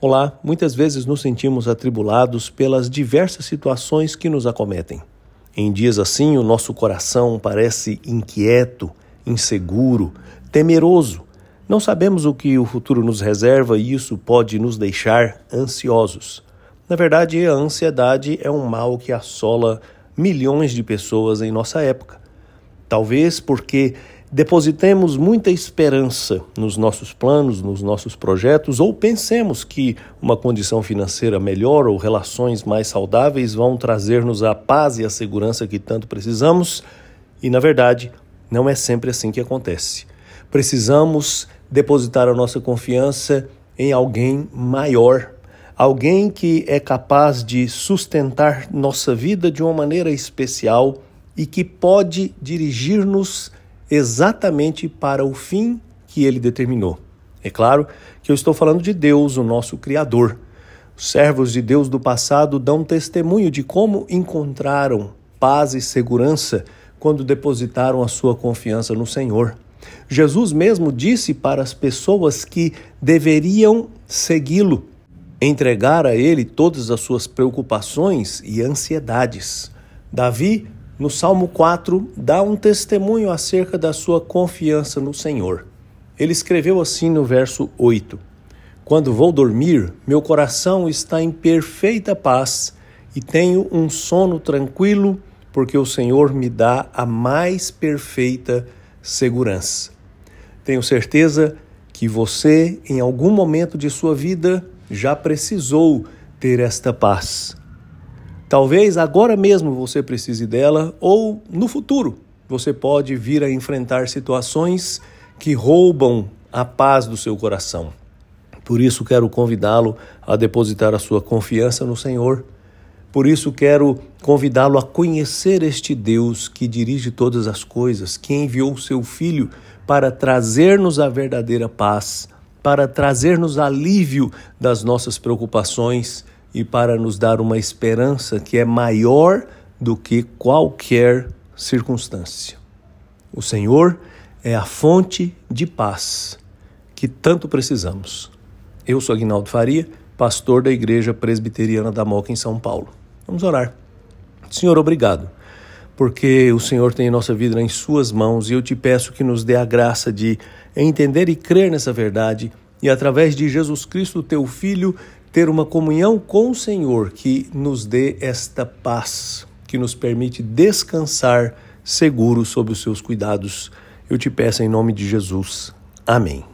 Olá, muitas vezes nos sentimos atribulados pelas diversas situações que nos acometem. Em dias assim, o nosso coração parece inquieto, inseguro, temeroso. Não sabemos o que o futuro nos reserva e isso pode nos deixar ansiosos. Na verdade, a ansiedade é um mal que assola milhões de pessoas em nossa época. Talvez porque depositemos muita esperança nos nossos planos, nos nossos projetos, ou pensemos que uma condição financeira melhor ou relações mais saudáveis vão trazer-nos a paz e a segurança que tanto precisamos, e na verdade, não é sempre assim que acontece. Precisamos depositar a nossa confiança em alguém maior, alguém que é capaz de sustentar nossa vida de uma maneira especial e que pode dirigir-nos exatamente para o fim que ele determinou. É claro que eu estou falando de Deus, o nosso Criador. Os servos de Deus do passado dão testemunho de como encontraram paz e segurança quando depositaram a sua confiança no Senhor. Jesus mesmo disse para as pessoas que deveriam segui-lo, entregar a ele todas as suas preocupações e ansiedades. Davi no Salmo 4, dá um testemunho acerca da sua confiança no Senhor. Ele escreveu assim no verso 8: Quando vou dormir, meu coração está em perfeita paz e tenho um sono tranquilo, porque o Senhor me dá a mais perfeita segurança. Tenho certeza que você, em algum momento de sua vida, já precisou ter esta paz. Talvez agora mesmo você precise dela ou no futuro você pode vir a enfrentar situações que roubam a paz do seu coração. Por isso quero convidá-lo a depositar a sua confiança no Senhor. Por isso quero convidá-lo a conhecer este Deus que dirige todas as coisas, que enviou seu filho para trazer-nos a verdadeira paz, para trazer-nos alívio das nossas preocupações e para nos dar uma esperança que é maior do que qualquer circunstância. O Senhor é a fonte de paz que tanto precisamos. Eu sou Aguinaldo Faria, pastor da Igreja Presbiteriana da Moca em São Paulo. Vamos orar. Senhor, obrigado, porque o Senhor tem nossa vida em Suas mãos e eu te peço que nos dê a graça de entender e crer nessa verdade e, através de Jesus Cristo, teu Filho, ter uma comunhão com o Senhor que nos dê esta paz, que nos permite descansar seguro sob os seus cuidados. Eu te peço em nome de Jesus. Amém.